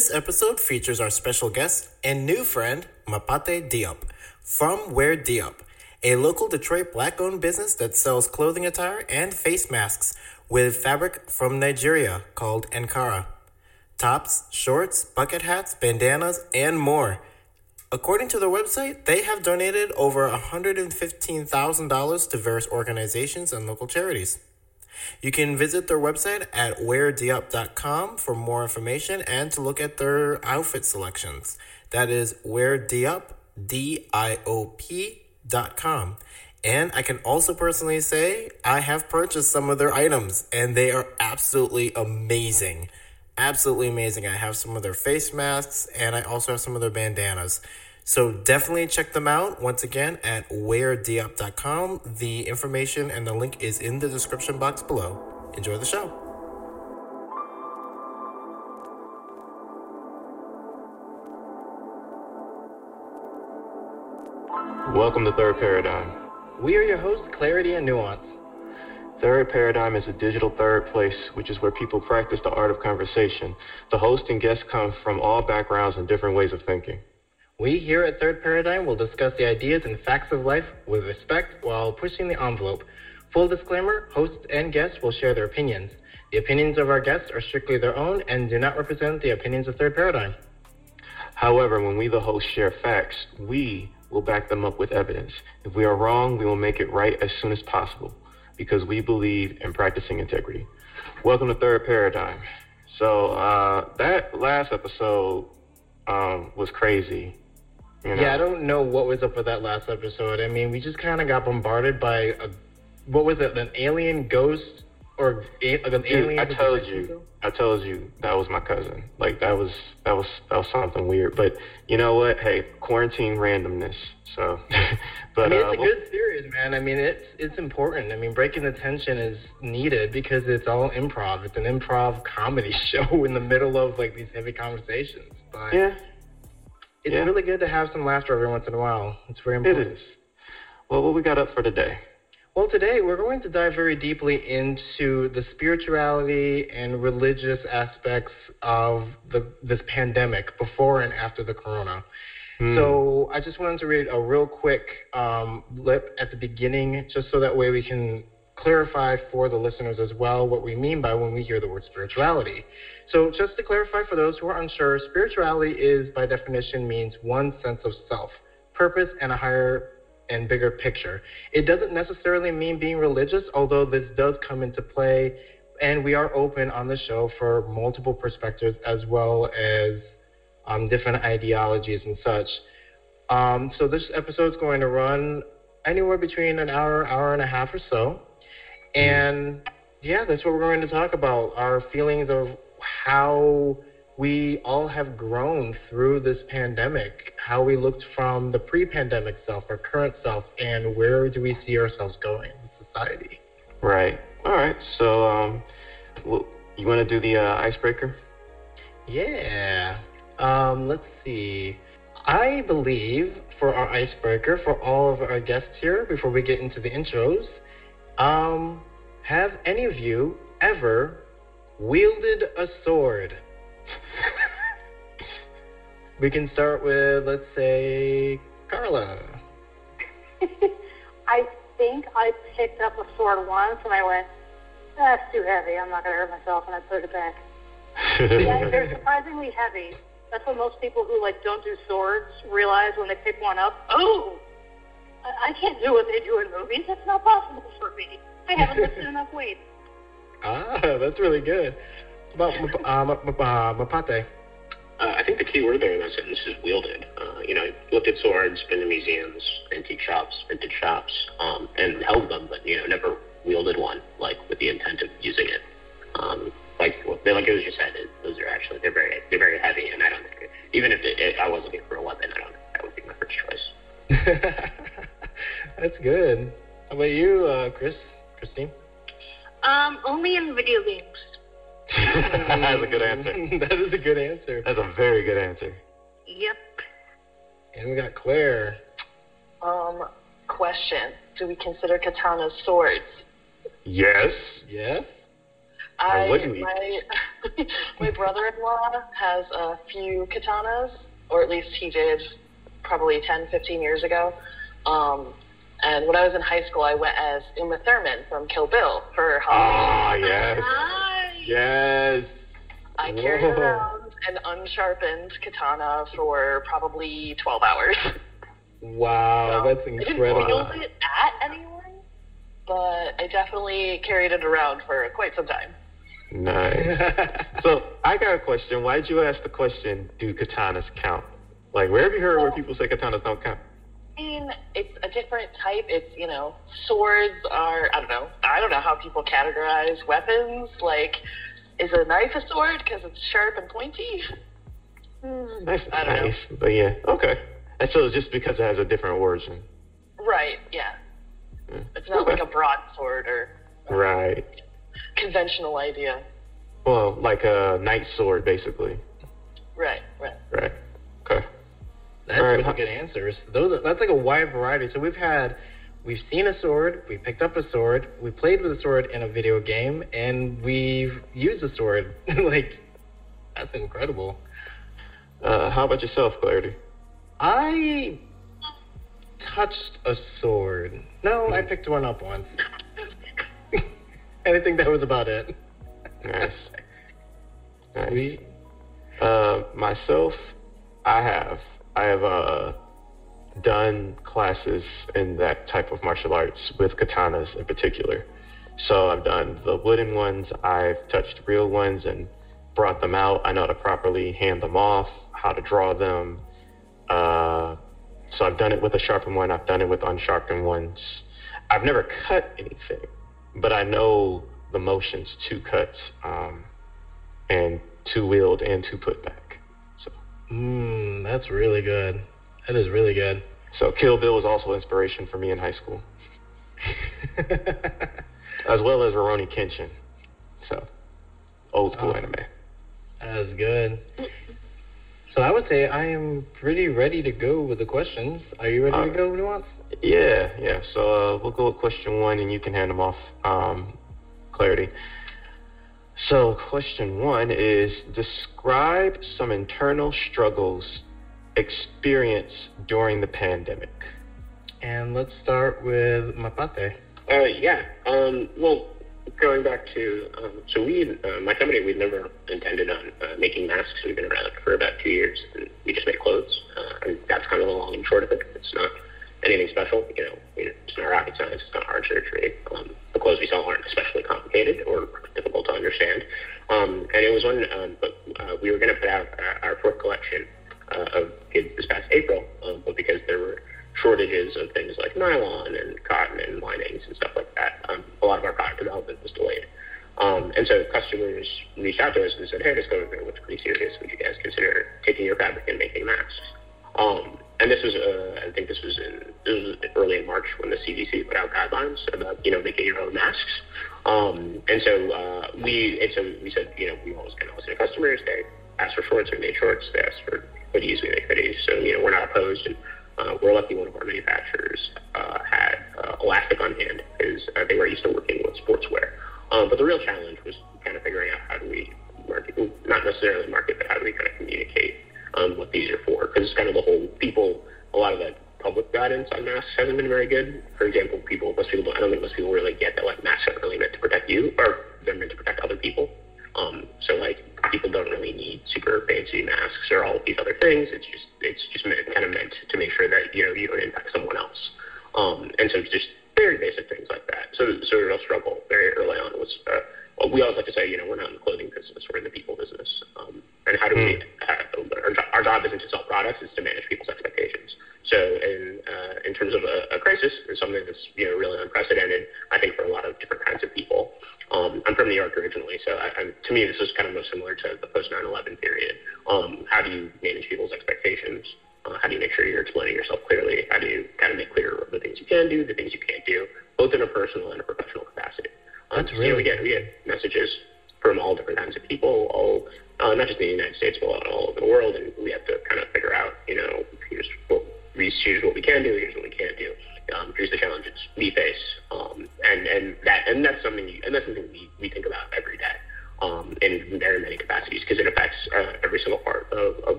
This episode features our special guest and new friend, Mapate Diop, from Wear Diop, a local Detroit black owned business that sells clothing attire and face masks with fabric from Nigeria called Ankara. Tops, shorts, bucket hats, bandanas, and more. According to their website, they have donated over $115,000 to various organizations and local charities. You can visit their website at weardiop.com for more information and to look at their outfit selections. That is weardiop, D-I-O-P dot com. And I can also personally say I have purchased some of their items and they are absolutely amazing. Absolutely amazing. I have some of their face masks and I also have some of their bandanas. So definitely check them out once again at weardiop.com. The information and the link is in the description box below. Enjoy the show. Welcome to Third Paradigm. We are your hosts, Clarity and Nuance. Third Paradigm is a digital third place, which is where people practice the art of conversation. The host and guests come from all backgrounds and different ways of thinking. We here at Third Paradigm will discuss the ideas and facts of life with respect while pushing the envelope. Full disclaimer hosts and guests will share their opinions. The opinions of our guests are strictly their own and do not represent the opinions of Third Paradigm. However, when we, the hosts, share facts, we will back them up with evidence. If we are wrong, we will make it right as soon as possible because we believe in practicing integrity. Welcome to Third Paradigm. So, uh, that last episode um, was crazy. You know? Yeah, I don't know what was up with that last episode. I mean, we just kind of got bombarded by a, what was it, an alien ghost or a, an Dude, alien? I told you, I told you that was my cousin. Like that was that was that was something weird. But you know what? Hey, quarantine randomness. So, but I mean, it's uh, a good series, man. I mean, it's it's important. I mean, breaking the tension is needed because it's all improv. It's an improv comedy show in the middle of like these heavy conversations. But yeah, it's Yeah. really good to have some laughter every once in a while. It's very important. is. Well, what we got up for today? Well, today we're going to dive very deeply into the spirituality and religious aspects of the, this pandemic before and after the corona. Hmm. So I just wanted to read a real quick um, blip at the beginning, just so that way we can clarify for the listeners as well what we mean by when we hear the word spirituality. So just to clarify for those who are unsure, spirituality is by definition means one sense of self, purpose, and a higher and bigger picture. It doesn't necessarily mean being religious, although this does come into play, and we are open on the show for multiple perspectives as well as um, different ideologies and such. Um, so this episode is going to run anywhere between an hour, hour and a half or so, and yeah, that's what we're going to talk about: our feelings of how we all have grown through this pandemic, how we looked from the pre-pandemic self, our current self, and where do we see ourselves going in society. Right. All right. So, um, you want to do the uh, icebreaker? Yeah. Um, let's see. I believe for our icebreaker, for all of our guests here, before we get into the intros, um, have any of you ever wielded a sword? we can start with, let's say, Carla. I think I picked up a sword once and I went, that's too heavy. I'm not going to hurt myself. And I put it back. Yeah, they're surprisingly heavy. That's what most people who like don't do swords realize when they pick one up. Oh, I, I can't do what they do in movies. That's not possible for me. I haven't lifted enough weight. Ah, that's really good. What about Map- uh, Map- Map- uh, Mapate? Uh, I think the key word there in that sentence is wielded. Uh, you know, I looked at swords, been to museums, antique shops, vintage shops, um, and held them, but you know, never wielded one like with the intent of using it. Um, like like it was just said, it, those are actually they're very they're very heavy, and I don't think even if it, it, I was looking for a weapon, I don't think that would be my first choice. that's good. How about you, uh, Chris? Christine? Um, only in video games. That's a good answer. that is a good answer. That's a very good answer. Yep. And we got Claire. Um, question: Do we consider katanas swords? Yes. Yes? I what we- my my brother-in-law has a few katanas, or at least he did, probably 10, 15 years ago. Um, and when I was in high school, I went as Uma Thurman from Kill Bill for Halloween. Ah, yes. Nice. Yes. I carried Whoa. around an unsharpened katana for probably 12 hours. Wow, So, that's incredible. I didn't incredible. wield it at anyone, but I definitely carried it around for quite some time. Nice. so I got a question. Why did you ask the question, do katanas count? Like, where have you heard where people say katanas don't count? I mean, it's a different type. It's, you know, swords are, I don't know. I don't know how people categorize weapons. Like, is a knife a sword because it's sharp and pointy? Hmm, Nice, I don't know. nice. But yeah, okay. And so it's just because it has a different origin. Right, yeah. Yeah. It's not Okay. like a broadsword or Right. conventional idea. Well, like a knight sword, basically. Right, right. Right. Okay. That's right. really good answers. Those that's like a wide variety. So we've had, we've seen a sword, we picked up a sword, we played with a sword in a video game, and we've used a sword. like, that's incredible. Uh, how about yourself, Clarity? I touched a sword. No, I picked one up once. and I think that was about it. Nice. nice. We, Uh, myself, I have. I have uh, done classes in that type of martial arts with katanas in particular. So I've done the wooden ones. I've touched real ones and brought them out. I know how to properly hand them off, how to draw them. Uh, so I've done it with a sharpened one. I've done it with unsharpened ones. I've never cut anything, but I know the motions to cut um, and to wield and to put back. Mmm, that's really good. That is really good. so Kill Bill was also inspiration for me in high school, as well as Rurouni Kenshin. So, old school Oh. anime. That is good. So I would say I am pretty ready to go with the questions. Are you ready to go, Nuance? Yeah, yeah. So uh, we'll go with question one, and you can hand them off. Um, clarity. So question one is describe some internal struggles experienced during the pandemic. And let's start with Mapate. Uh, yeah. Um, well, going back to, um, so we, uh, my company, we've never intended on uh, making masks. We've been around for about two years, and we just make clothes. Uh, and that's kind of the long and short of it. It's not anything special. You know, it's not rocket science. It's not hard surgery. Um, the clothes we sell aren't especially complicated or difficult to understand. Um, and it was when, um, but uh, we were going to put out uh, our fourth collection uh, of kids this past April, um, but because there were shortages of things like nylon and cotton and linings and stuff like that, um, a lot of our product development was delayed. Um, and so customers reached out to us and said, hey, this COVID looks pretty serious. Would you guys consider taking your fabric and making masks? Um, and this was, uh, I think this was in this was early in March when the CDC put out guidelines about you know making your own masks. Um, and so uh, we and so we said you know we always kind of listen to customers. They asked for shorts, we made shorts. They asked for hoodies, we make hoodies. So you know we're not opposed. And uh, we're lucky one of our manufacturers uh, had uh, elastic on hand because uh, they were used to working with sportswear. Um, but the real challenge was hasn't been very good. For example, people, most people I don't think most people really get that like masks aren't really meant to protect you,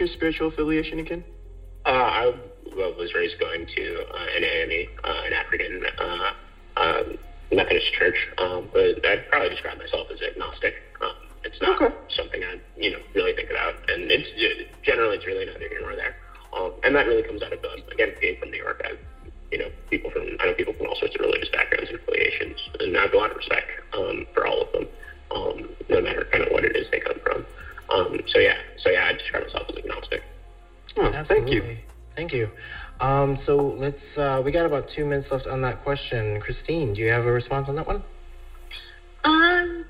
your spiritual affiliation again? Uh, I was raised going to uh, an AME, uh, an African uh, uh, Methodist church, um, but I'd probably describe myself as agnostic. Um, it's not okay. something I, you know, really think about, and it's generally it's really neither here nor there. Um, and that really comes out of um, again being from New York. I, you know, people from I know people from all sorts of religious backgrounds and affiliations, and I have a lot of respect um, for all of them, um, no matter kind of what it is they come from. Um, so yeah, so yeah, I describe myself as agnostic. Oh, thank you. Thank you. Um, so let's. Uh, we got about two minutes left on that question. Christine, do you have a response on that one? Um.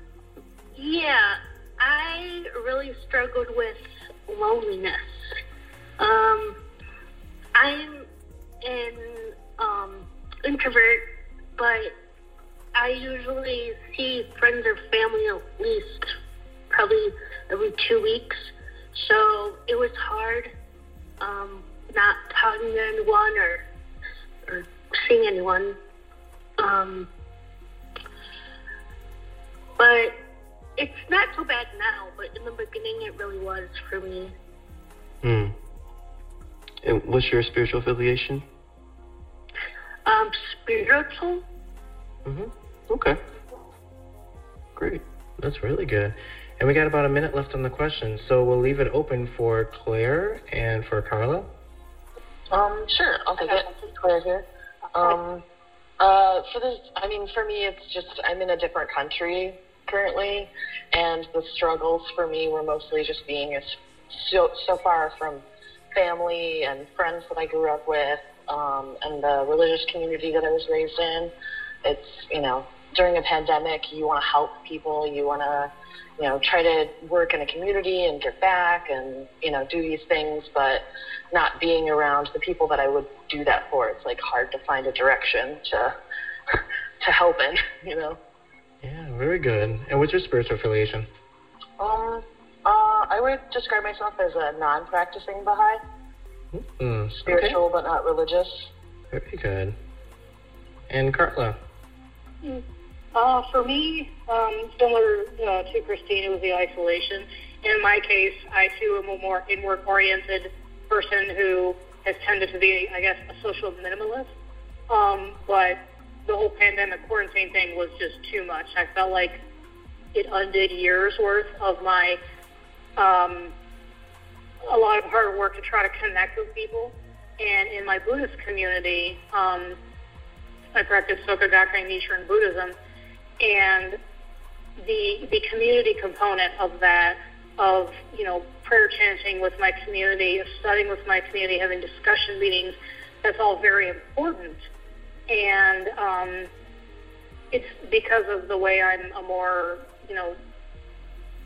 Yeah, I really struggled with loneliness. Um, I'm an um, introvert, but I usually see friends or family at least probably every two weeks. So it was hard um, not talking to anyone or or seeing anyone. Um, but it's not so bad now. But in the beginning, it really was for me. Hmm. And what's your spiritual affiliation? Um, spiritual. Mhm. Okay. Great. That's really good. And we got about a minute left on the question, so we'll leave it open for Claire and for Carla. Um, sure, I'll take it. Claire here. Um, uh, for this, I mean, for me, it's just I'm in a different country currently, and the struggles for me were mostly just being so so far from family and friends that I grew up with, um, and the religious community that I was raised in. It's you know during a pandemic, you want to help people, you want to you know, try to work in a community and give back and, you know, do these things, but not being around the people that I would do that for. It's like hard to find a direction to to help in, you know. Yeah, very good. And what's your spiritual affiliation? Um, uh, I would describe myself as a non-practicing Baha'i. Mm, Spiritual, okay. but not religious. Very good. And Carla? Mm. Uh, for me, um, similar uh, to Christine, it was the isolation. In my case, I too am a more inward-oriented person who has tended to be, I guess, a social minimalist. Um, but the whole pandemic quarantine thing was just too much. I felt like it undid years worth of my um, a lot of hard work to try to connect with people. And in my Buddhist community, um, I practice Soka Gakkai Nichiren Buddhism and the the community component of that of you know prayer chanting with my community, of studying with my community, having discussion meetings. That's all very important, and um, it's because of the way I'm a more you know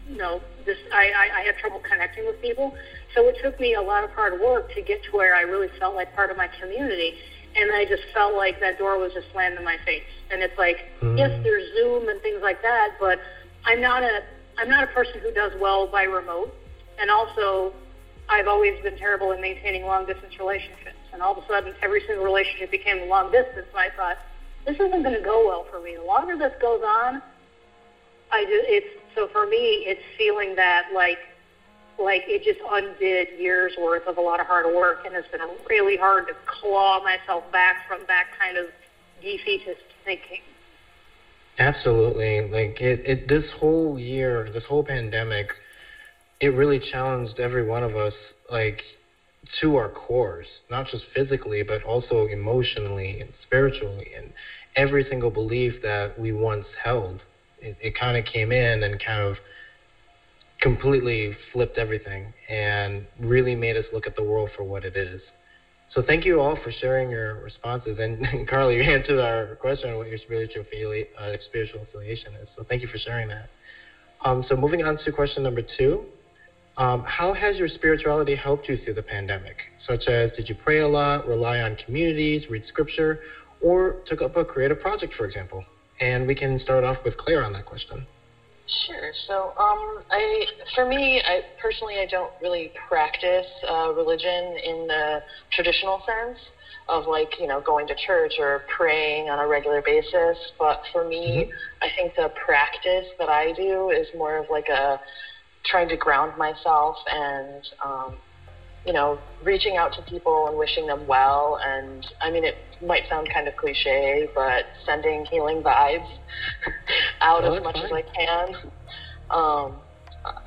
you know this I, I, I have trouble connecting with people. So it took me a lot of hard work to get to where I really felt like part of my community and I just felt like that door was just slammed in my face. And it's like, mm. yes, there's Zoom and things like that, but I'm not a I'm not a person who does well by remote. And also, I've always been terrible in maintaining long distance relationships. And all of a sudden, every single relationship became long distance. And I thought, this isn't going to go well for me. The longer this goes on, I just it's so for me, it's feeling that like like it just undid years worth of a lot of hard work and it's been really hard to claw myself back from that kind of defeatist thinking. Absolutely. Like it, it this whole year, this whole pandemic, it really challenged every one of us like to our cores, not just physically, but also emotionally and spiritually and every single belief that we once held. It, it kind of came in and kind of completely flipped everything and really made us look at the world for what it is. So thank you all for sharing your responses. And, and Carly, you answered our question on what your spiritual, uh, spiritual affiliation is. So thank you for sharing that. Um, so moving on to question number two. Um, how has your spirituality helped you through the pandemic? Such as, did you pray a lot, rely on communities, read scripture, or took up a creative project, for example? And we can start off with Claire on that question. Sure. So, um, I, for me, I personally, I don't really practice uh, religion in the traditional sense. of like you know going to church or praying on a regular basis but for me mm-hmm. i think the practice that i do is more of like a trying to ground myself and um, you know reaching out to people and wishing them well and i mean it might sound kind of cliche but sending healing vibes out oh, as much fine. as i can um,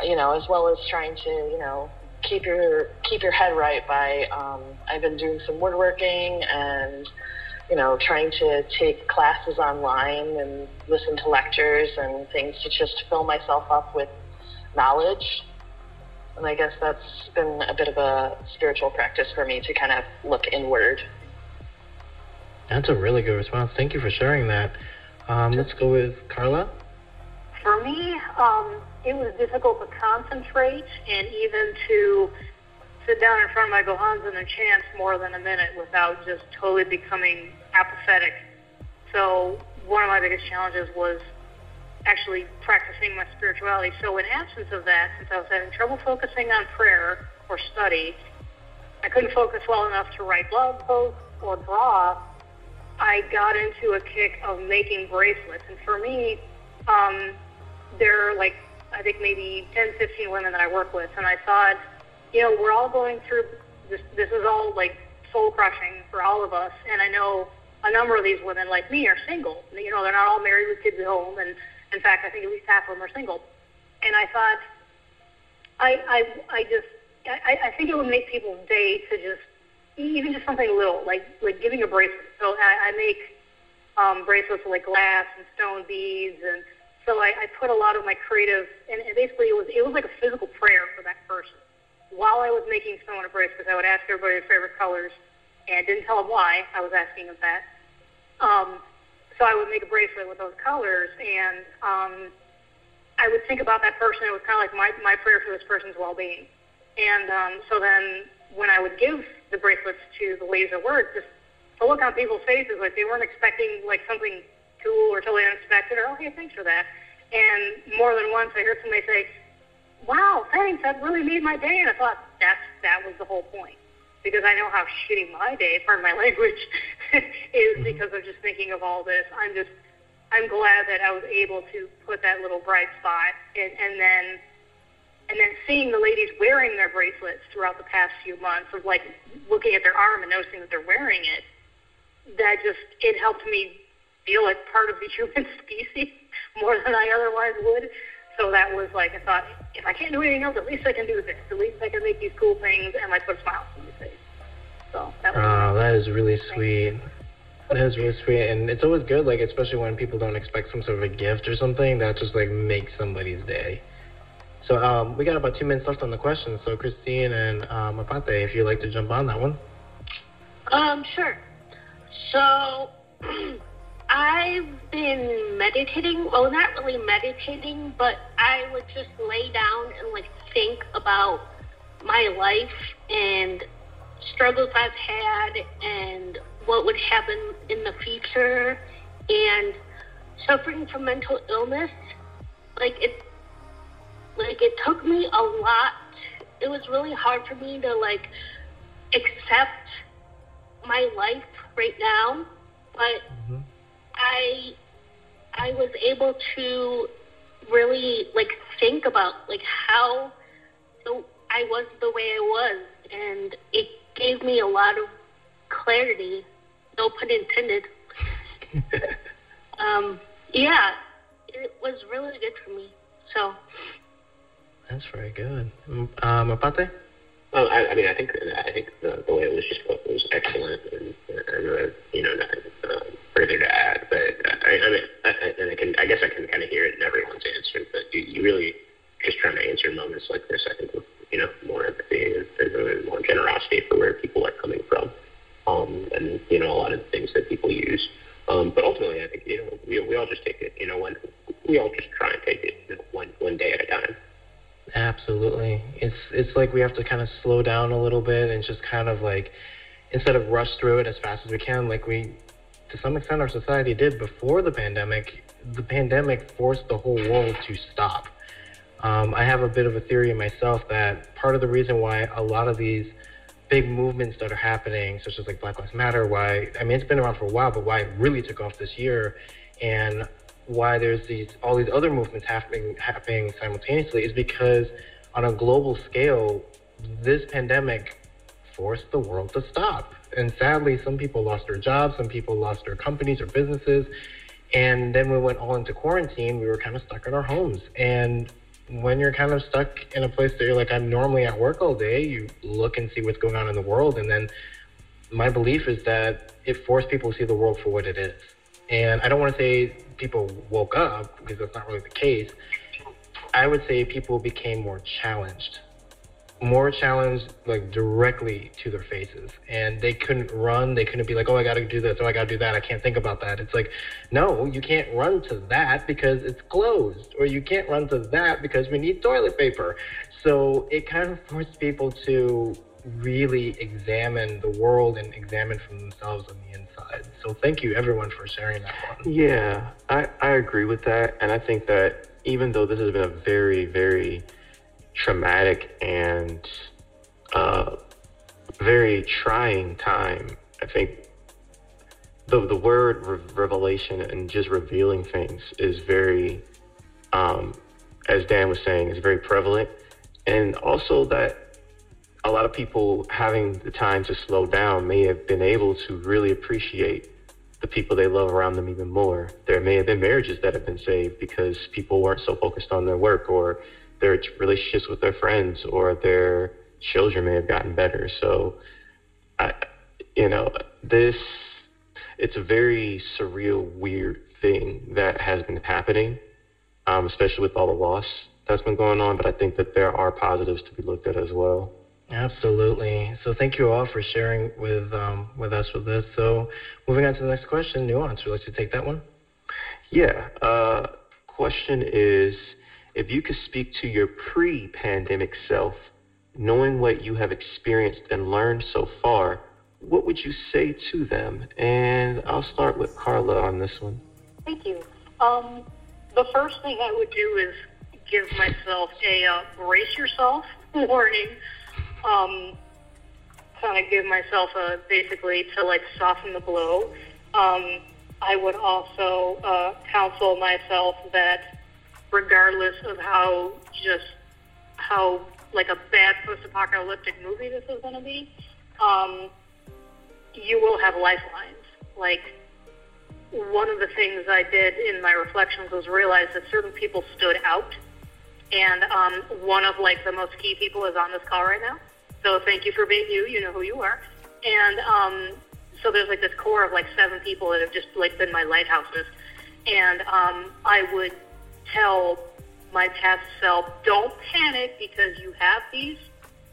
you know as well as trying to you know keep your keep your head right by um, I've been doing some woodworking and you know trying to take classes online and listen to lectures and things to just fill myself up with knowledge. And I guess that's been a bit of a spiritual practice for me to kind of look inward. That's a really good response. Thank you for sharing that. Um, let's go with Carla. For me, um, it was difficult to concentrate and even to sit down in front of my gohonzon and chant more than a minute without just totally becoming apathetic. So one of my biggest challenges was actually practicing my spirituality. So in absence of that, since I was having trouble focusing on prayer or study, I couldn't focus well enough to write blog posts or draw. I got into a kick of making bracelets, and for me, um, they're like I think maybe 10, 15 women that I work with, and I thought, you know, we're all going through this. This is all like soul crushing for all of us, and I know a number of these women, like me, are single. You know, they're not all married with kids at home, and in fact, I think at least half of them are single. And I thought, I, I, I just, I, I think it would make people's day to just, even just something little, like like giving a bracelet. So I, I make um, bracelets with like glass and stone beads and so I, I put a lot of my creative, and, basically it was it was like a physical prayer for that person. While I was making someone a bracelet, I would ask everybody their favorite colors, and didn't tell them why I was asking them that. Um, so I would make a bracelet with those colors, and um, I would think about that person. It was kind of like my my prayer for this person's well-being. And um, so then when I would give the bracelets to the ladies at work, just the look on people's faces, like they weren't expecting like something cool or totally unexpected, or hey, thanks for that. And more than once, I heard somebody say, "Wow, thanks, that really made my day." And I thought that's that was the whole point, because I know how shitty my day, pardon my language, is mm-hmm. because of just thinking of all this. I'm just I'm glad that I was able to put that little bright spot, and, and then and then seeing the ladies wearing their bracelets throughout the past few months of like looking at their arm and noticing that they're wearing it, that just it helped me feel like part of the human species more than I otherwise would. So that was like I thought, if I can't do anything else, at least I can do this. At least I can make these cool things and like put a smile on my face. So that was. Oh, that is really sweet. That is really sweet, and it's always good, like especially when people don't expect some sort of a gift or something that just like makes somebody's day. So um, we got about two minutes left on the question. So Christine and um, Apate, if you'd like to jump on that one. Um, sure. So I've been meditating. Well, not really meditating, but I would just lay down and like think about my life and struggles I've had and what would happen in the future and suffering from mental illness. Like it, like it took me a lot. It was really hard for me to like accept my life right now, but. Mm-hmm I I was able to really like think about like how the, I was the way I was, and it gave me a lot of clarity. No pun intended. um, yeah, it was really good for me. So. That's very good. Um, Apate? Well, I, I mean, I think I think the, the way it was just put was excellent, and, and uh, you know, not, uh, further to add. But uh, I, I mean, I, and I can, I guess, I can kind of hear it in everyone's answer. But you, you really just trying to answer moments like this. I think with you know more empathy and, and more generosity for where people are coming from, um, and you know a lot of the things that people use. Um, but ultimately, I think you know we, we all just take it. You know, one we all just try and take it you know, one one day at a time. Absolutely. It's it's like we have to kind of slow down a little bit and just kind of like instead of rush through it as fast as we can, like we to some extent our society did before the pandemic. The pandemic forced the whole world to stop. Um, I have a bit of a theory myself that part of the reason why a lot of these big movements that are happening, such as like Black Lives Matter, why I mean it's been around for a while, but why it really took off this year, and why there's these all these other movements happening happening simultaneously is because on a global scale, this pandemic forced the world to stop. And sadly, some people lost their jobs, some people lost their companies or businesses. And then we went all into quarantine. We were kind of stuck in our homes. And when you're kind of stuck in a place that you're like, I'm normally at work all day, you look and see what's going on in the world. And then my belief is that it forced people to see the world for what it is. And I don't want to say people woke up because that's not really the case. I would say people became more challenged more challenged like directly to their faces. And they couldn't run. They couldn't be like oh i gotta do this. Oh i gotta do that. I can't think about that. It's like no you can't run to that because it's closed. Or you can't run to that because we need toilet paper. So it kind of forced people to really examine the world and examine from themselves on the inside. So thank you everyone for sharing that one. Yeah i, I agree with that. And i think that even though this has been a very very traumatic and uh, very trying time. I think the the word re- revelation and just revealing things is very, um, as Dan was saying, is very prevalent, and also that a lot of people having the time to slow down may have been able to really appreciate the people they love around them even more. There may have been marriages that have been saved because people weren't so focused on their work or their relationships with their friends or their children may have gotten better. So, I, you know, this it's a very surreal, weird thing that has been happening, um, especially with all the loss that's been going on. But I think that there are positives to be looked at as well. Absolutely. So thank you all for sharing with um, with us with this. So moving on to the next question, nuance. Would you like to take that one? Yeah. Uh, question is if you could speak to your pre pandemic self, knowing what you have experienced and learned so far, what would you say to them? And I'll start with Carla on this one. Thank you. Um, the first thing I would do is give myself a uh, brace yourself warning. Um, kind of give myself a basically to like soften the blow. Um, I would also uh, counsel myself that regardless of how just how like a bad post-apocalyptic movie this is going to be, um, you will have lifelines. Like one of the things I did in my reflections was realize that certain people stood out, and um, one of like the most key people is on this call right now. So thank you for being you. You know who you are, and um, so there's like this core of like seven people that have just like been my lighthouses, and um, I would tell my past self, don't panic because you have these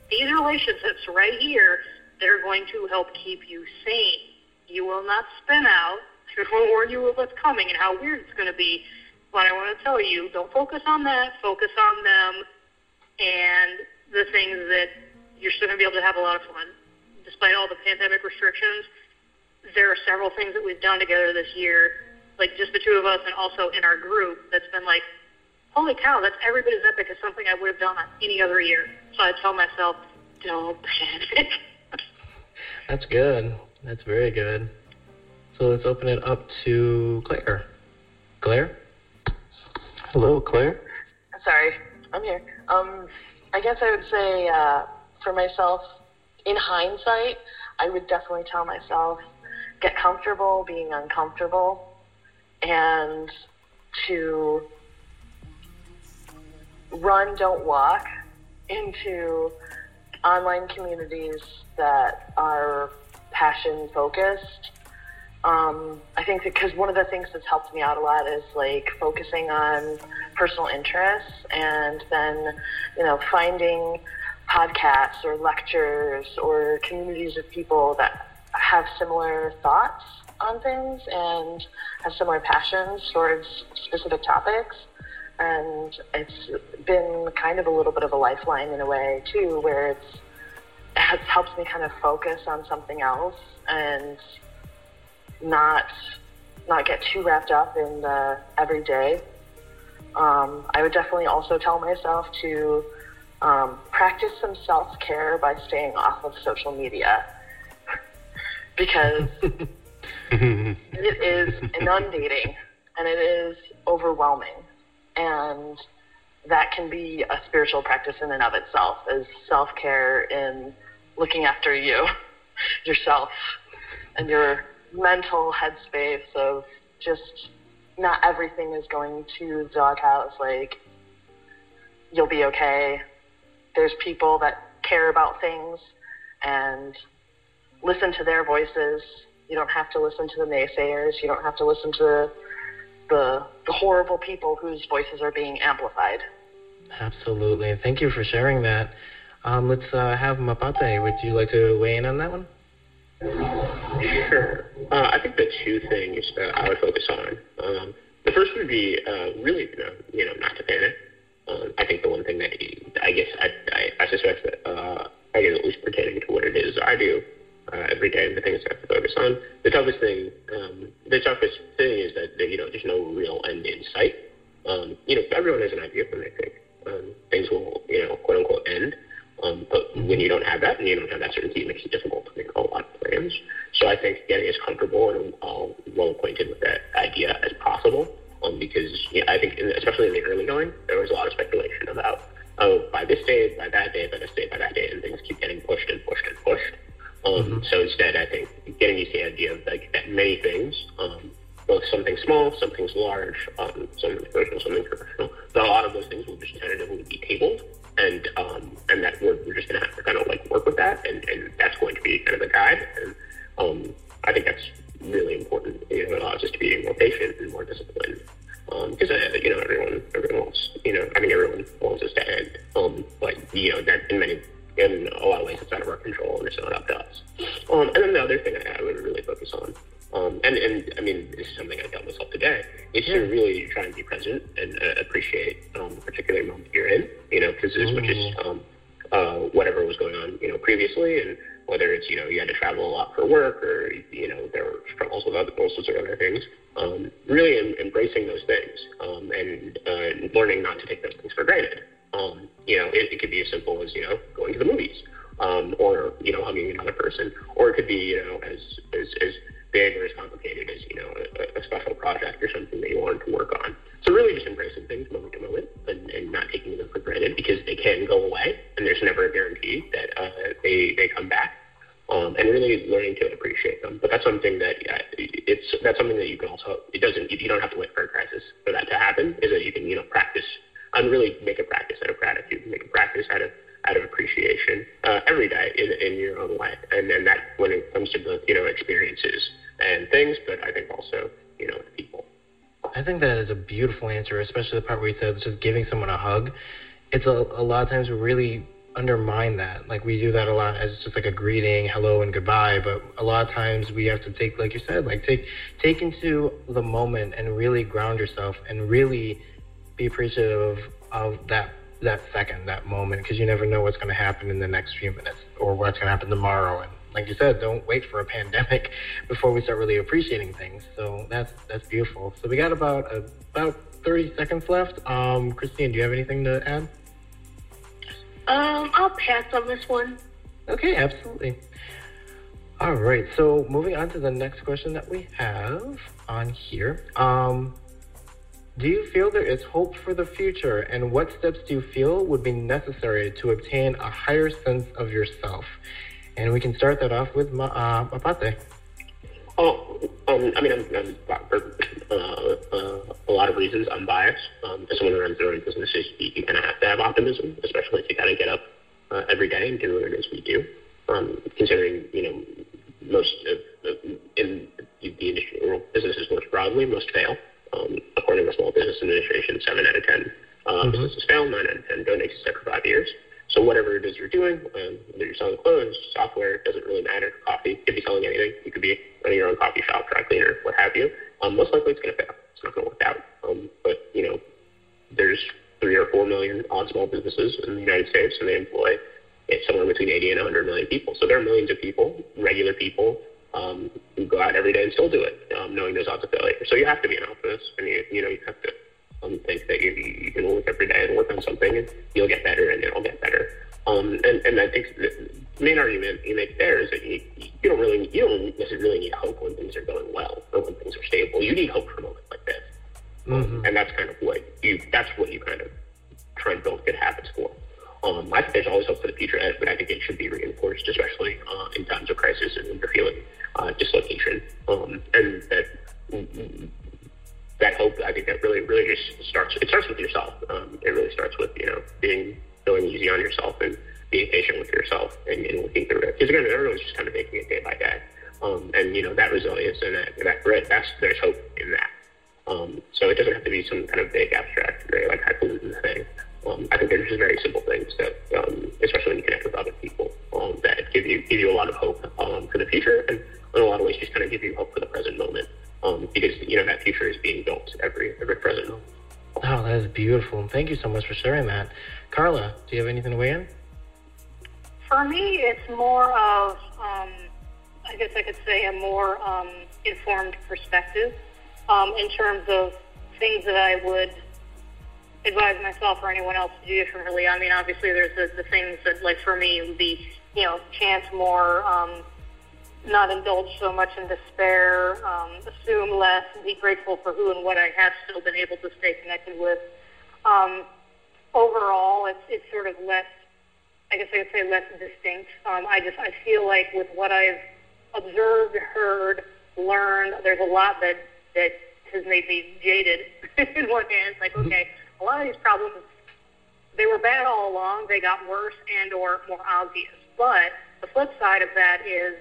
these relationships right here. They're going to help keep you sane. You will not spin out. I will warn you of what's coming and how weird it's going to be. But I want to tell you, don't focus on that. Focus on them and the things that you're still going to be able to have a lot of fun. Despite all the pandemic restrictions, there are several things that we've done together this year like just the two of us and also in our group that's been like, holy cow, that's every bit as epic as something I would have done on any other year. So I tell myself, don't panic. that's good. That's very good. So let's open it up to Claire. Claire? Hello, Claire. Sorry, I'm here. Um, I guess I would say uh, for myself, in hindsight, I would definitely tell myself, get comfortable being uncomfortable and to run, don't walk into online communities that are passion focused. Um, I think because one of the things that's helped me out a lot is like focusing on personal interests and then, you know, finding podcasts or lectures or communities of people that have similar thoughts on things and have similar passions towards specific topics. And it's been kind of a little bit of a lifeline in a way too, where it's it helped me kind of focus on something else and not not get too wrapped up in the everyday. Um, I would definitely also tell myself to um, practice some self care by staying off of social media because it is inundating and it is overwhelming. And that can be a spiritual practice in and of itself, is self care in looking after you, yourself, and your mental headspace of just not everything is going to doghouse. Like, you'll be okay. There's people that care about things and listen to their voices. You don't have to listen to the naysayers. You don't have to listen to the, the horrible people whose voices are being amplified. Absolutely. Thank you for sharing that. Um, let's uh, have Mapate. Would you like to weigh in on that one? Sure. Uh, I think the two things that I would focus on. Um, the first would be uh, really, you know, you know, not to panic. Um, I think the one thing that I guess I, I, I suspect that uh, I guess at least pertaining to what it is I do uh, every day and the things I have to focus on. The toughest thing, um, the toughest thing is that, that you know there's no real end in sight. Um, you know, everyone has an idea when they think um, things will, you know, quote unquote end. Um, but when you don't have that and you don't have that certainty, it makes it difficult to make a lot of plans. So I think getting as comfortable and uh, well acquainted with that idea as possible, um, because you know, I think, in, especially in the early going, there was a lot of speculation about, oh, by this day, by that day, by this day, by that day, and things keep getting pushed and pushed and pushed. Um, mm-hmm. So instead, I think getting used to the idea of like that many things, um, both something small, something's large, um, something personal, something professional, but a lot of those things will just tentatively be tabled and um, and that we're, we're just going to have to kind of like work with that, and, and that's going to be kind of the guide. And um, I think that's really important. You know, it allows us to be more patient and more disciplined. Because um, uh, you know everyone, everyone wants, you know, I think everyone wants us to end. Um, but you know that in many, in a lot of ways, it's out of our control, and it's not up to us. Um, and then the other thing I, I would really focus on um, and, and I mean, this is something I tell myself today, is to really try and be present and uh, appreciate um, the particular moment you're in, you know, because as much as mm. um, uh, whatever was going on, you know, previously, and whether it's, you know, you had to travel a lot for work or, you know, there were struggles with other, all sorts of other things, um, really em- embracing those things um, and uh, learning not to take those things for granted. Um, you know, it, it could be as simple as, you know, going to the movies. Um, or you know hugging another person, or it could be you know as as, as big or as complicated as you know a, a special project or something that you wanted to work on. So really just embracing things moment to moment and, and not taking them for granted because they can go away and there's never a guarantee that uh, they they come back. Um, and really learning to appreciate them. But that's something that yeah, it's that's something that you can also it doesn't you don't have to wait for a crisis for that to happen. Is that you can you know practice and really make a practice out of gratitude, make a practice out of out of appreciation uh, every day in, in your own way. And and that when it comes to both you know experiences and things, but I think also, you know, people. I think that is a beautiful answer, especially the part where you said just giving someone a hug. It's a, a lot of times we really undermine that. Like we do that a lot as just like a greeting, hello and goodbye. But a lot of times we have to take, like you said, like take take into the moment and really ground yourself and really be appreciative of that that second, that moment, because you never know what's going to happen in the next few minutes or what's going to happen tomorrow. And like you said, don't wait for a pandemic before we start really appreciating things. So that's that's beautiful. So we got about uh, about 30 seconds left. Um, Christine, do you have anything to add? Um, I'll pass on this one. Okay, absolutely. All right. So moving on to the next question that we have on here. Um, do you feel there is hope for the future, and what steps do you feel would be necessary to obtain a higher sense of yourself? And we can start that off with Ma- uh, Mapate. Oh, um, I mean, I'm, I'm for uh, uh, a lot of reasons, I'm biased. Um, as someone who runs their own businesses, you, you kind of have to have optimism, especially if you kind of get up uh, every day and do what it is we do. Um, considering, you know, most of, of in the industry or businesses most broadly, most fail. Um, according to Small Business Administration, seven out of ten uh, mm-hmm. businesses fail, nine out of ten don't exist for five years. So whatever it is you're doing, um, whether you're selling clothes, software, doesn't really matter. Coffee, you could be selling anything. You could be running your own coffee shop, dry cleaner, what have you. Um, most likely it's going to fail. It's not going to work out. Um, but you know, there's three or four million odd small businesses in the United States, and they employ somewhere between 80 and 100 million people. So there are millions of people, regular people, um, who go out every day and still do it, um, knowing there's odds of failure. So you have to be an optimist, and you you know you have to Um, think that you, you can live every day and work on something, and you'll get better, and it'll get better. Um, and, and I think the main argument you make there is that you, you don't really you don't necessarily need hope when things are going well or when things are stable. You need hope for a moment like this, mm-hmm. and that's kind of what you that's what you kind of try and build good habits for. Um, I think there's always hope for the future, but I think it should be reinforced, especially uh, in times of crisis and when you're feeling uh, dislocation. Um, and that that hope, I think that really, really just starts. It starts with yourself. Um, it really starts with you know being feeling easy on yourself and being patient with yourself and, and working through it. Because again, everyone's just kind of making it day by day. Um, and you know that resilience and that, that grit. That's there's hope in that. Um, so it doesn't have to be some kind of big abstract, very like highfalutin thing. Um, I think they're just very simple things that, um, especially when you connect with other people, um, that give you give you a lot of hope um, for the future, and in a lot of ways, just kind of give you hope for the present moment, um, because you know that future is being built every every present moment. Oh, that is beautiful. Thank you so much for sharing that. Carla, do you have anything to weigh in? For me, it's more of, um, I guess I could say, a more um, informed perspective um, in terms of things that I would advise myself or anyone else to do differently. I mean, obviously, there's the, the things that, like for me, would be, you know, chance more, um, not indulge so much in despair, um, assume less, be grateful for who and what I have still been able to stay connected with. Um, overall, it's it's sort of less. I guess I could say less distinct. Um, I just I feel like with what I've observed, heard, learned, there's a lot that that has made me jaded in one hand. It's like okay a lot of these problems, they were bad all along. They got worse and or more obvious. But the flip side of that is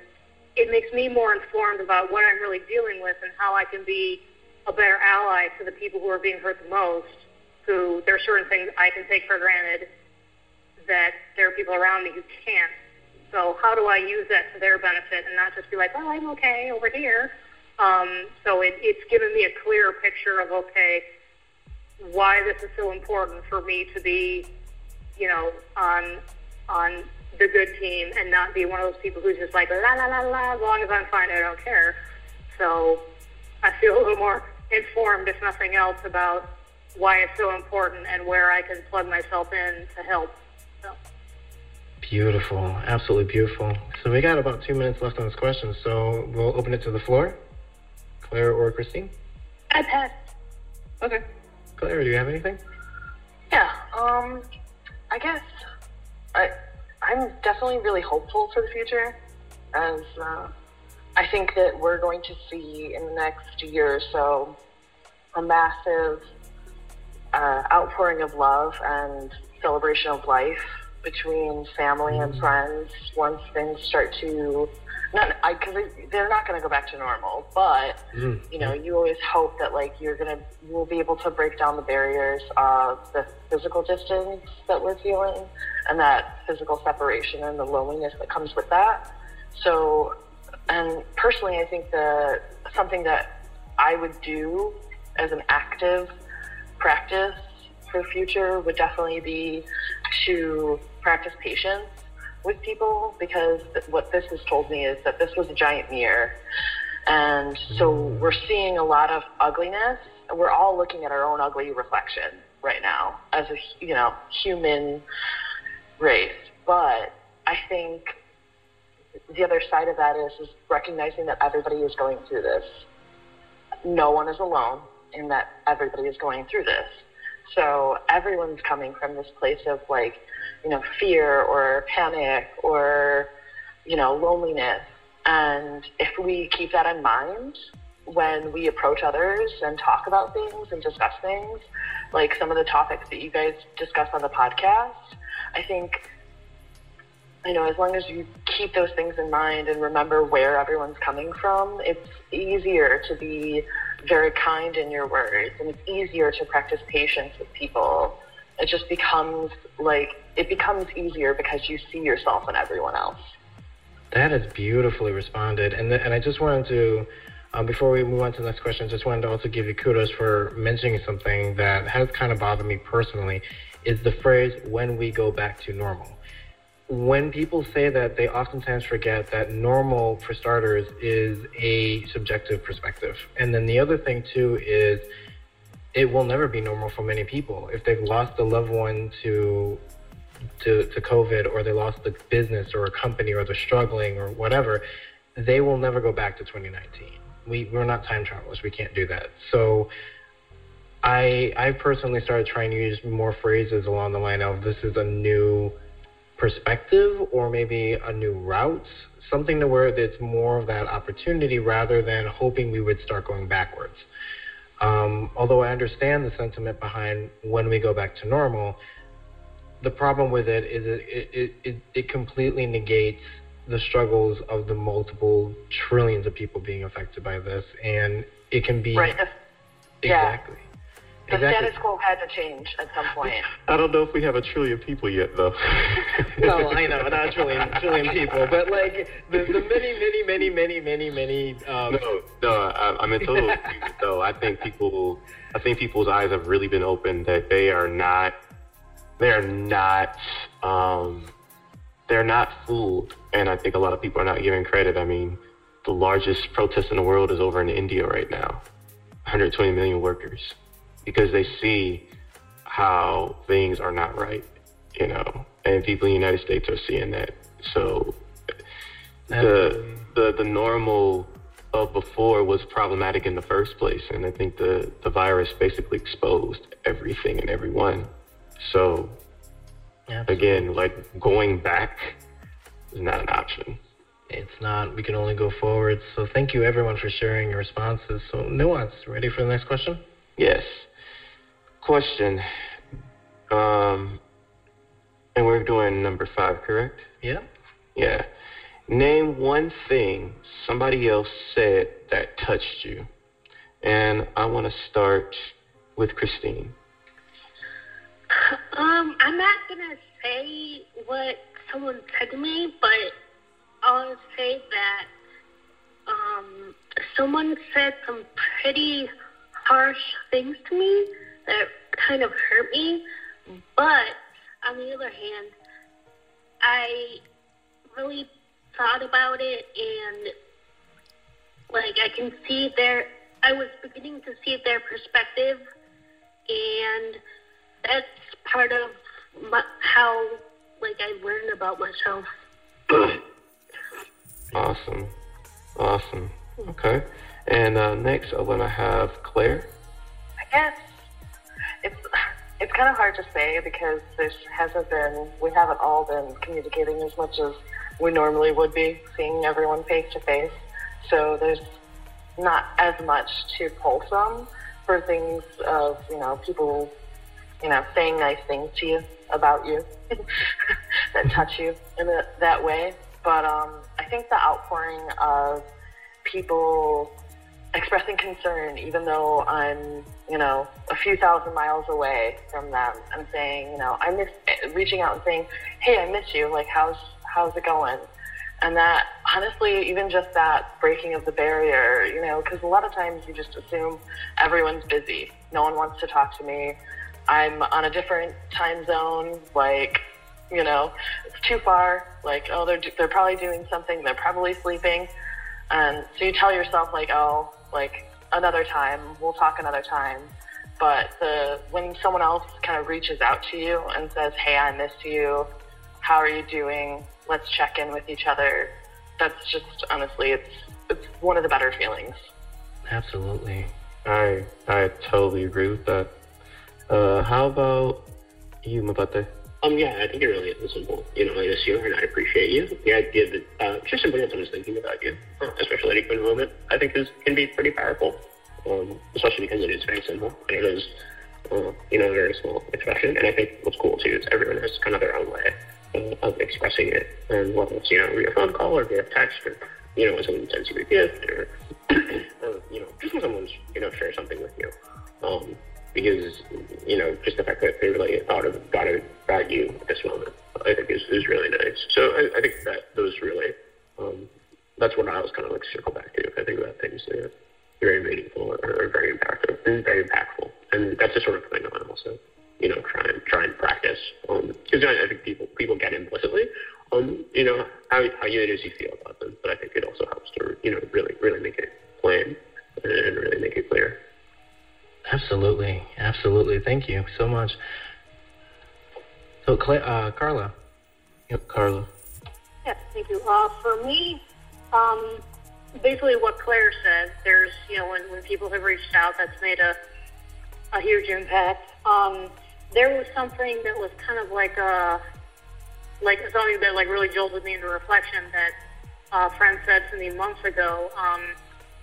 it makes me more informed about what I'm really dealing with and how I can be a better ally to the people who are being hurt the most. Who there are certain things I can take for granted that there are people around me who can't. So how do I use that to their benefit and not just be like, well, I'm okay over here. Um, so it, it's given me a clearer picture of okay, why this is so important for me to be, you know, on on the good team and not be one of those people who's just like la la la la. As long as I'm fine, I don't care. So I feel a little more informed, if nothing else, about why it's so important and where I can plug myself in to help. So. Beautiful, absolutely beautiful. So we got about two minutes left on this question, so we'll open it to the floor. Claire or Christine? I pass. Okay. Claire, do you have anything? Yeah. Um, I guess I I'm definitely really hopeful for the future, as uh, I think that we're going to see in the next year or so a massive uh, outpouring of love and celebration of life between family and mm. friends once things start to not because they're not going to go back to normal but mm. you know you always hope that like you're going to you'll be able to break down the barriers of the physical distance that we're feeling and that physical separation and the loneliness that comes with that so and personally i think that something that i would do as an active practice for future would definitely be to practice patience with people because what this has told me is that this was a giant mirror. And so we're seeing a lot of ugliness. We're all looking at our own ugly reflection right now as a you know human race. But I think the other side of that is, is recognizing that everybody is going through this. No one is alone in that everybody is going through this. So everyone's coming from this place of like you know, fear or panic or, you know, loneliness. And if we keep that in mind when we approach others and talk about things and discuss things, like some of the topics that you guys discuss on the podcast, I think, you know, as long as you keep those things in mind and remember where everyone's coming from, it's easier to be very kind in your words and it's easier to practice patience with people. It just becomes like it becomes easier because you see yourself in everyone else. That is beautifully responded, and th- and I just wanted to. Um, before we move on to the next question, just wanted to also give you kudos for mentioning something that has kind of bothered me personally, is the phrase "when we go back to normal." When people say that, they oftentimes forget that normal, for starters, is a subjective perspective. And then the other thing too is it will never be normal for many people if they've lost a loved one to to, to COVID or they lost a business or a company or they're struggling or whatever, they will never go back to 2019. We, we're not time travelers. We can't do that. So I, I personally started trying to use more phrases along the line of this is a new perspective or maybe a new route, something to where it's more of that opportunity rather than hoping we would start going backwards. Um, although I understand the sentiment behind when we go back to normal, the problem with it is it, it, it, it completely negates the struggles of the multiple trillions of people being affected by this, and it can be right. exactly. Yeah. The exactly. status quo had to change at some point. I don't know if we have a trillion people yet, though. well, I know not a trillion trillion people, but like the, the many, many, many, many, many, many. Um... No, no, I, I'm in total agreement. Though I think people, I think people's eyes have really been opened that they are not they're not um, they're not fooled, and I think a lot of people are not giving credit. I mean, the largest protest in the world is over in India right now, 120 million workers, because they see how things are not right, you know, and people in the United States are seeing that. So the the the normal of before was problematic in the first place, and I think the the virus basically exposed everything and everyone. So Absolutely. again, like going back is not an option. It's not. We can only go forward. So thank you everyone for sharing your responses. So nuance, ready for the next question? Yes. Question. Um, and we're doing number five, correct? Yeah. Yeah. Name one thing somebody else said that touched you. And I want to start with Christine. Um, I'm not gonna say what someone said to me, but I'll say that um, someone said some pretty harsh things to me that kind of hurt me. But on the other hand, I really thought about it and like I can see their I was beginning to see their perspective and that's part of my, how like I learn about myself. awesome, awesome. Okay, and uh, next I'm gonna have Claire. I guess it's it's kind of hard to say because there hasn't been we haven't all been communicating as much as we normally would be, seeing everyone face to face. So there's not as much to pull from for things of you know people you know, saying nice things to you about you that touch you in a, that way. But um, I think the outpouring of people expressing concern, even though I'm, you know, a few thousand miles away from them, and saying, you know, I miss reaching out and saying, hey, I miss you. Like, how's how's it going? And that, honestly, even just that breaking of the barrier, you know, because a lot of times you just assume everyone's busy. No one wants to talk to me. I'm on a different time zone, like, you know, it's too far. Like, oh, they're, they're probably doing something. They're probably sleeping. And so you tell yourself, like, oh, like, another time, we'll talk another time. But the, when someone else kind of reaches out to you and says, hey, I miss you. How are you doing? Let's check in with each other. That's just, honestly, it's, it's one of the better feelings. Absolutely. I, I totally agree with that. Uh, how about you, Mapate? Um, yeah, I think it really is simple. You know, I miss you and I appreciate you. The idea that uh, just simply that someone's thinking about you, especially at a given moment, I think is can be pretty powerful. Um, especially because it is very simple and it is, uh, you know, a very small expression. And I think what's cool too is everyone has kind of their own way uh, of expressing it, and whether it's you know via phone call or via text or you know when someone sends you a gift or, or you know just when someone's you know share something with you. Um, because you know just the fact that they really thought of it about you at this moment, I think is, is really nice. So I, I think that those really um, that's what I was kind of like circle back to. I think about things that are very meaningful or, or very impactful and very impactful, and that's the sort of thing I'm also you know try and try and practice because um, I think people people get implicitly um you know how how it is you feel about them, but I think it also helps to you know really really make it plain and really make it clear. Absolutely, absolutely. Thank you so much. So, uh, Carla. Yep, Carla. Yes, thank you. Uh, for me, um, basically what Claire said, there's, you know, when, when people have reached out, that's made a, a huge impact. Um, there was something that was kind of like a, like something that like really jolted me into reflection that a friend said to me months ago. Um,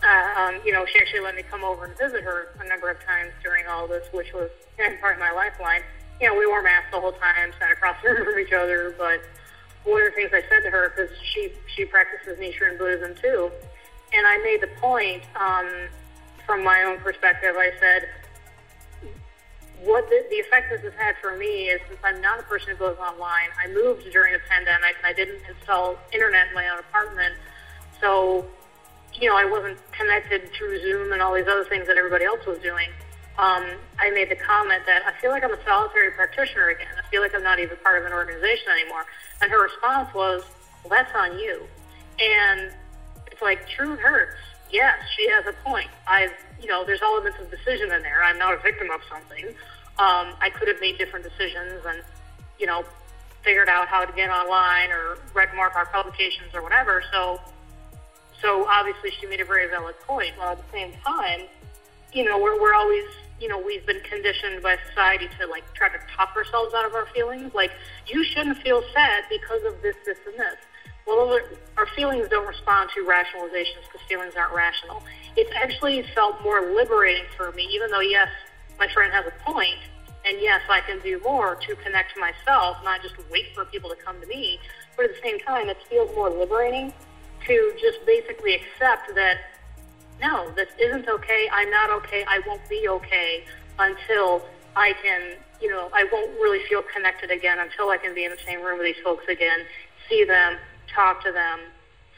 uh, um, you know, she actually let me come over and visit her a number of times during all this, which was part of my lifeline. You know, we wore masks the whole time, sat across the room from each other, but one of the things I said to her, because she, she practices Nichiren Buddhism too, and I made the point um, from my own perspective, I said, what the, the effect this has had for me is since I'm not a person who goes online, I moved during the pandemic and I didn't install internet in my own apartment. So, you know, I wasn't connected through Zoom and all these other things that everybody else was doing. Um, I made the comment that I feel like I'm a solitary practitioner again. I feel like I'm not even part of an organization anymore. And her response was, well, that's on you. And it's like, true hurts. Yes, she has a point. I've, you know, there's elements of decision in there. I'm not a victim of something. Um, I could have made different decisions and, you know, figured out how to get online or read more of our publications or whatever. So, so obviously she made a very valid point. While at the same time, you know, we're, we're always, you know, we've been conditioned by society to like try to talk ourselves out of our feelings. Like, you shouldn't feel sad because of this, this, and this. Well, our feelings don't respond to rationalizations because feelings aren't rational. It's actually felt more liberating for me, even though, yes, my friend has a point, and yes, I can do more to connect to myself, not just wait for people to come to me. But at the same time, it feels more liberating to just basically accept that no, this isn't okay. I'm not okay. I won't be okay until I can, you know, I won't really feel connected again until I can be in the same room with these folks again, see them, talk to them.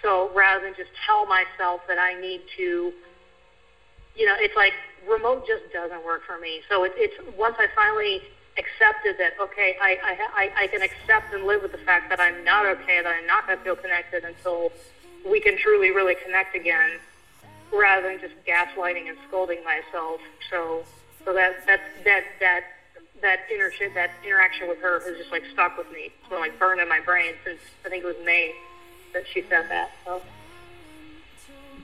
So rather than just tell myself that I need to, you know, it's like remote just doesn't work for me. So it, it's once I finally accepted that, okay, I, I, I can accept and live with the fact that I'm not okay, that I'm not going to feel connected until we can truly, really connect again, rather than just gaslighting and scolding myself. So, so that that that that that inter- that interaction with her has just like stuck with me. It's been like burned in my brain since I think it was May that she said that. So.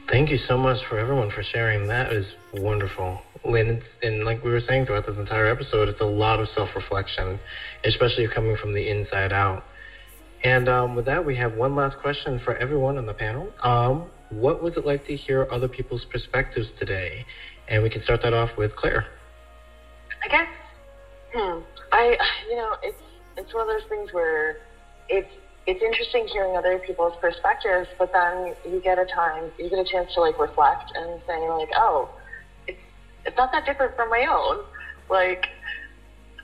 Thank you so much for everyone for sharing. That is wonderful. And, and like we were saying throughout this entire episode, it's a lot of self-reflection, especially coming from the inside out. And um, with that, we have one last question for everyone on the panel. Um, what was it like to hear other people's perspectives today? And we can start that off with Claire. I guess Hmm. I, you know, it's it's one of those things where it's it's interesting hearing other people's perspectives, but then you get a time, you get a chance to like reflect and say like, oh, it's it's not that different from my own. Like,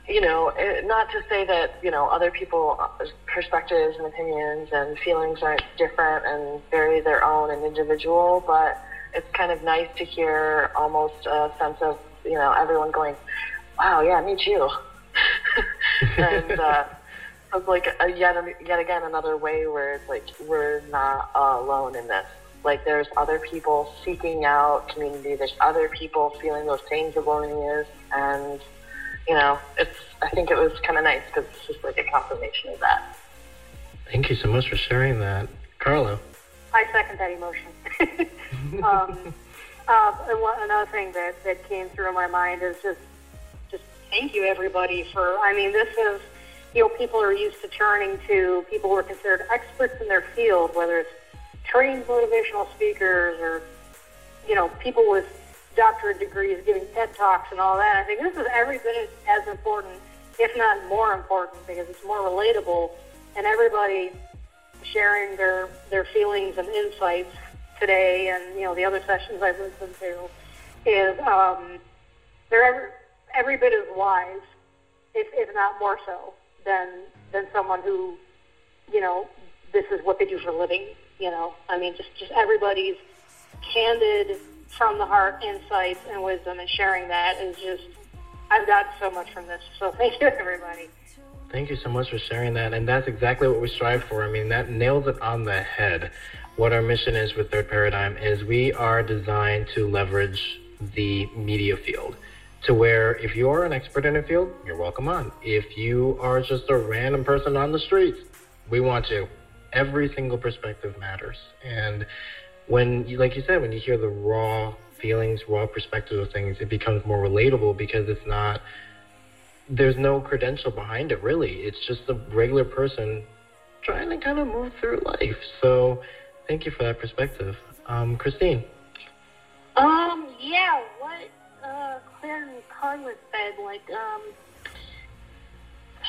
you know, not to say that you know other people's perspectives and opinions and feelings aren't different and very their own and individual, but it's kind of nice to hear almost a sense of you know everyone going, wow, yeah, me too. and uh, it's like a, yet yet again another way where it's like we're not uh, alone in this. Like there's other people seeking out community. There's other people feeling those of loneliness, and you know, it's. I think it was kind of nice because it's just like a confirmation of that. Thank you so much for sharing that, Carlo. I second that emotion. um, uh, another thing that, that came through my mind is just just thank you everybody for, I mean, this is, you know, people are used to turning to people who are considered experts in their field, whether it's trained motivational speakers or, you know, people with doctorate degrees giving TED Talks and all that. I think this is every bit as important, if not more important, because it's more relatable and everybody sharing their, their feelings and insights today and, you know, the other sessions I've listened to is um, they're every bit as wise, if, if not more so, than than someone who, you know, this is what they do for a living. You know, I mean, just just everybody's candid from the heart insights and wisdom and sharing that is just I've got so much from this. So thank you, everybody. Thank you so much for sharing that. And that's exactly what we strive for. I mean, that nails it on the head. What our mission is with Third Paradigm is we are designed to leverage the media field to where if you are an expert in a field, you're welcome on. If you are just a random person on the streets, we want you. Every single perspective matters. And when, you, like you said, when you hear the raw feelings, raw perspective of things, it becomes more relatable because it's not, there's no credential behind it really. It's just a regular person trying to kind of move through life. So thank you for that perspective. Um, Christine. Um, yeah, what uh, Claire and Carla said, like,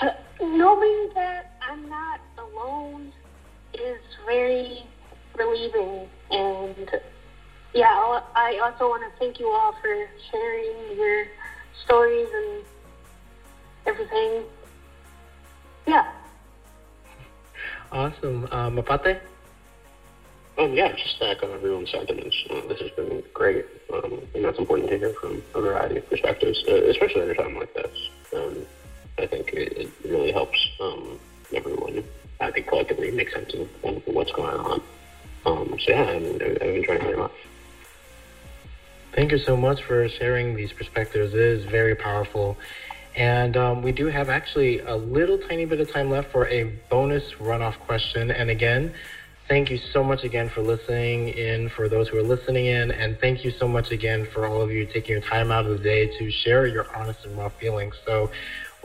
um, knowing that I'm not alone is very relieving. And yeah, I also want to thank you all for sharing your stories and everything. Yeah. Awesome. Uh, Mapate? Um, yeah, just to echo everyone's sentiments. Uh, this has been great. Um, and that's important to hear from a variety of perspectives, uh, especially at a time like this. Um, I think it, it really helps um, everyone, I think, collectively make sense of, of what's going on. Um, so, yeah, I mean, I've enjoyed it very much. Thank you so much for sharing these perspectives. It is very powerful. And um, we do have actually a little tiny bit of time left for a bonus runoff question. And again, thank you so much again for listening in, for those who are listening in. And thank you so much again for all of you taking your time out of the day to share your honest and raw feelings. So,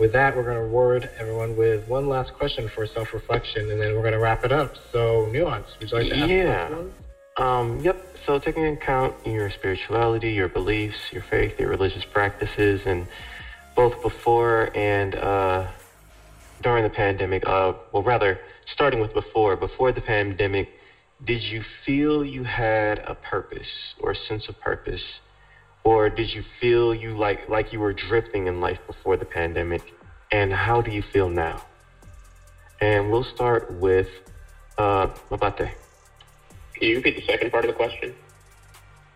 with that, we're going to reward everyone with one last question for self reflection, and then we're going to wrap it up. So, Nuance, would you like to ask yeah. Um, yep. So, taking into account your spirituality, your beliefs, your faith, your religious practices, and both before and uh, during the pandemic, uh, well, rather, starting with before, before the pandemic, did you feel you had a purpose or a sense of purpose? Or did you feel you like like you were drifting in life before the pandemic? And how do you feel now? And we'll start with uh, Mapate. Can you repeat the second part of the question?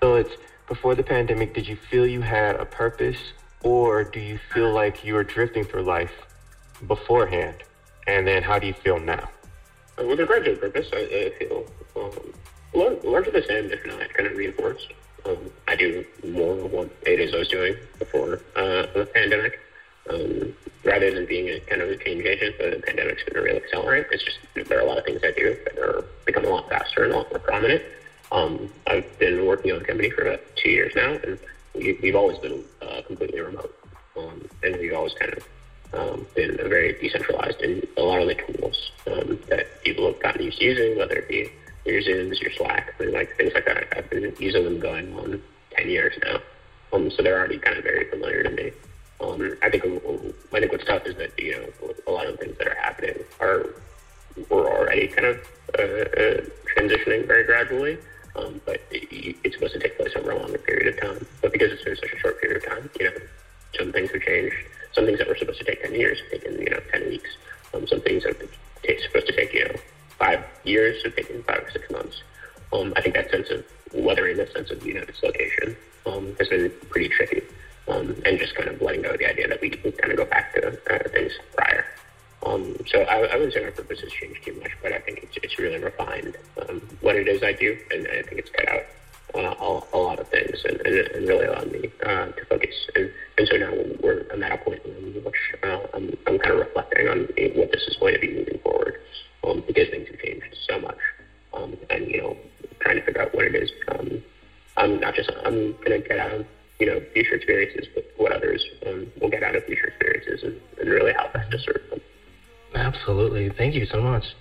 So it's before the pandemic, did you feel you had a purpose or do you feel like you were drifting through life beforehand? And then how do you feel now? Uh, with regard to purpose, I, I feel um, largely the same, if not kind of reinforced. Um, I do more of what it is I was doing before uh, the pandemic. Um, rather than being a kind of a change agent, the pandemic's been a real accelerant. It's just there are a lot of things I do that are becoming a lot faster and a lot more prominent. Um, I've been working on the company for about two years now, and we, have always been uh, completely remote, um, and we've always kind of um, been very decentralized And a lot of the tools um, that people have gotten used to using, whether it be your Zooms, your Slack, and like things like that. I've been using them going on ten years now, um, so they're already kind of very familiar to me. Um, I think I think what's tough is that you know a lot of the things that are happening are we're already kind of uh, uh, transitioning very gradually. Um, but it, it's supposed to take place over a longer period of time. But because it's been such a short period of time, you know, some things have changed. Some things that were supposed to take 10 years have taken, you know, 10 weeks. Um, some things that are supposed to take, you know, five years have taken five or six months. Um, I think that sense of weathering that sense of, you know, dislocation um, has been pretty tricky. Um, and just kind of letting go of the idea that we can kind of go back to uh, things prior. Um, so I, I, wouldn't say my purpose has changed too much, but I think it's, it's really refined um, what it is I do, and I think it's cut out uh, a, a, lot of things and, and, and really allowed me uh, to focus. And, and so now we're at a point in which uh, I'm, I'm kind of reflecting on what this is going to be moving forward um, because things have changed so much, um, and you know trying to figure out what it is. Um, I'm not just I'm going to get out of you know future experiences, but what others um, will get out of future experiences, and, and really how best to serve them. Absolutely. Thank you so much.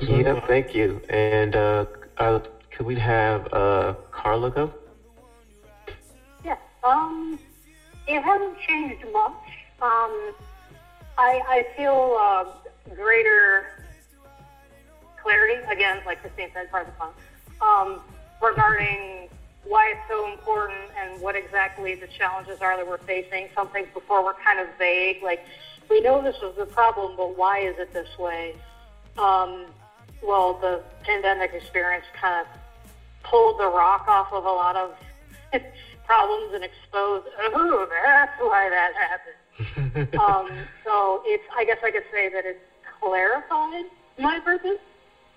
yeah, thank you. And uh, uh, could we have uh, Carla go? Yeah. Um, it hasn't changed much. Um, I, I feel uh, greater clarity, again, like Christine said, part of the fun, um, regarding why it's so important and what exactly the challenges are that we're facing. Some things before were kind of vague, like we know this is the problem, but why is it this way? Um, well, the pandemic experience kind of pulled the rock off of a lot of problems and exposed, oh, that's why that happened. um, so it's, I guess I could say that it's clarified my purpose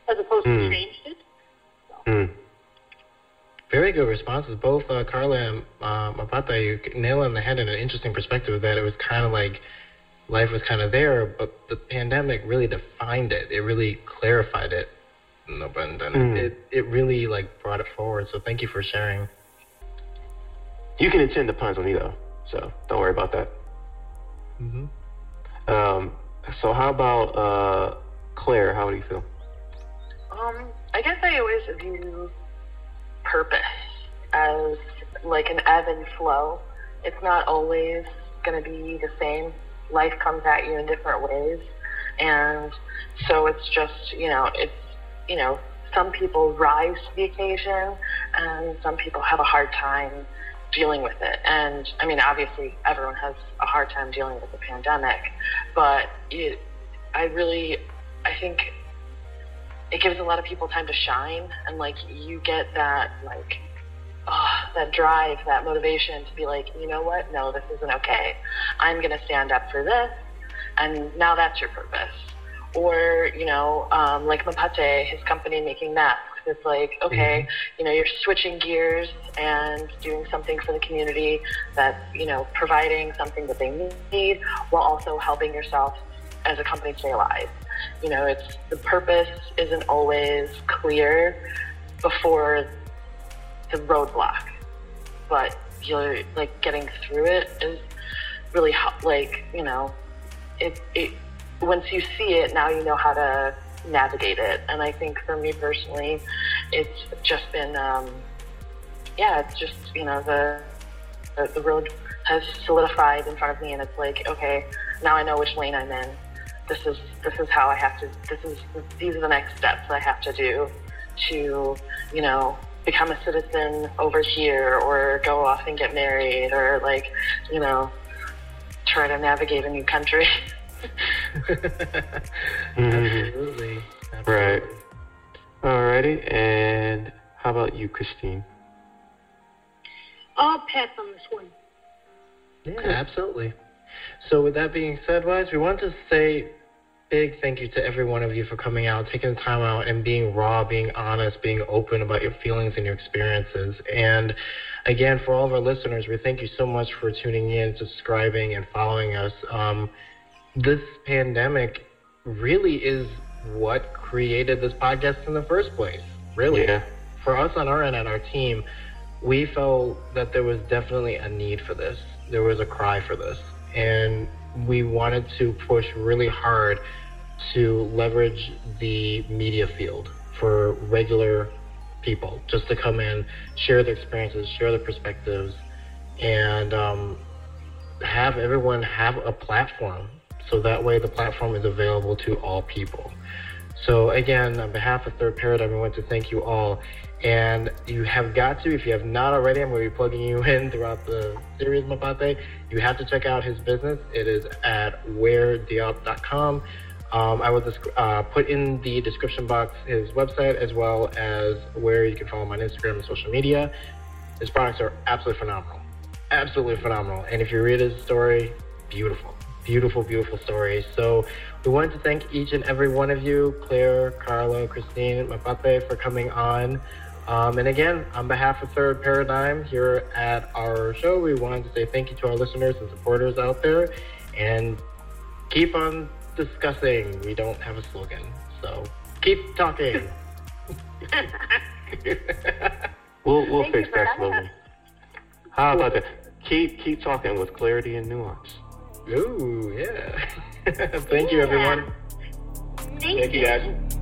as opposed mm. to hmm. changed it. So. Mm. Very good responses. Both uh, Carla and uh, Mapate, you nail on the head in an interesting perspective that it was kind of like life was kind of there, but the pandemic really defined it. It really clarified it. No pun intended. Mm. It it really like brought it forward. So thank you for sharing. You can attend the puns on me though, so don't worry about that. hmm Um, so how about uh, Claire? How do you feel? Um, I guess I always view purpose as like an ebb and flow. It's not always going to be the same. Life comes at you in different ways. And so it's just, you know, it's, you know, some people rise to the occasion and some people have a hard time dealing with it. And I mean, obviously, everyone has a hard time dealing with the pandemic, but it, I really, I think it gives a lot of people time to shine and like you get that like oh, that drive that motivation to be like you know what? No this isn't okay. I'm going to stand up for this and now that's your purpose. Or you know um, like mapate his company making masks it's like okay you know you're switching gears and doing something for the community that's you know providing something that they need while also helping yourself as a company stay alive you know it's the purpose isn't always clear before the roadblock but you're like getting through it is really hel- like you know it, it once you see it now you know how to navigate it. And i think for me personally it's just been um yeah it's just you know the, the road has solidified in front of me and it's like okay now i know which lane i'm in this is this is how I have to this is these are the next steps I have to do to you know become a citizen over here or go off and get married or like you know try to navigate a new country. Mm-hmm. Absolutely. Right. Alrighty, and how about you, Christine? I'll pass on this one. Yeah, absolutely. So with that being said, Wise, we want to say big thank you to every one of you for coming out, taking the time out and being raw, being honest, being open about your feelings and your experiences. And again, for all of our listeners, we thank you so much for tuning in, subscribing, and following us. Um, this pandemic really is what created this podcast in the first place. Really. Yeah. For us on our end, at our team, we felt that there was definitely a need for this. There was a cry for this. And we wanted to push really hard to leverage the media field for regular people just to come in, share their experiences, share their perspectives, and um, have everyone have a platform so that way the platform is available to all people. So again, on behalf of Third Paradigm, I want to thank you all. And you have got to, if you have not already, I'm going to be plugging you in throughout the series, Mapate. You have to check out his business. It is at wherediop.com. Um, I will uh, put in the description box his website as well as where you can follow him on Instagram and social media. His products are absolutely phenomenal. Absolutely phenomenal. And if you read his story, beautiful. Beautiful, beautiful story. So we wanted to thank each and every one of you, Claire, Carlo, Christine, Mapate, for coming on. Um, and again, on behalf of Third Paradigm here at our show, we wanted to say thank you to our listeners and supporters out there. And keep on discussing. We don't have a slogan. So keep talking. We'll we'll Thank fix that having slogan. How about that? Keep keep talking with clarity and nuance. Ooh, yeah. thank you, everyone. Thank, Thank you guys.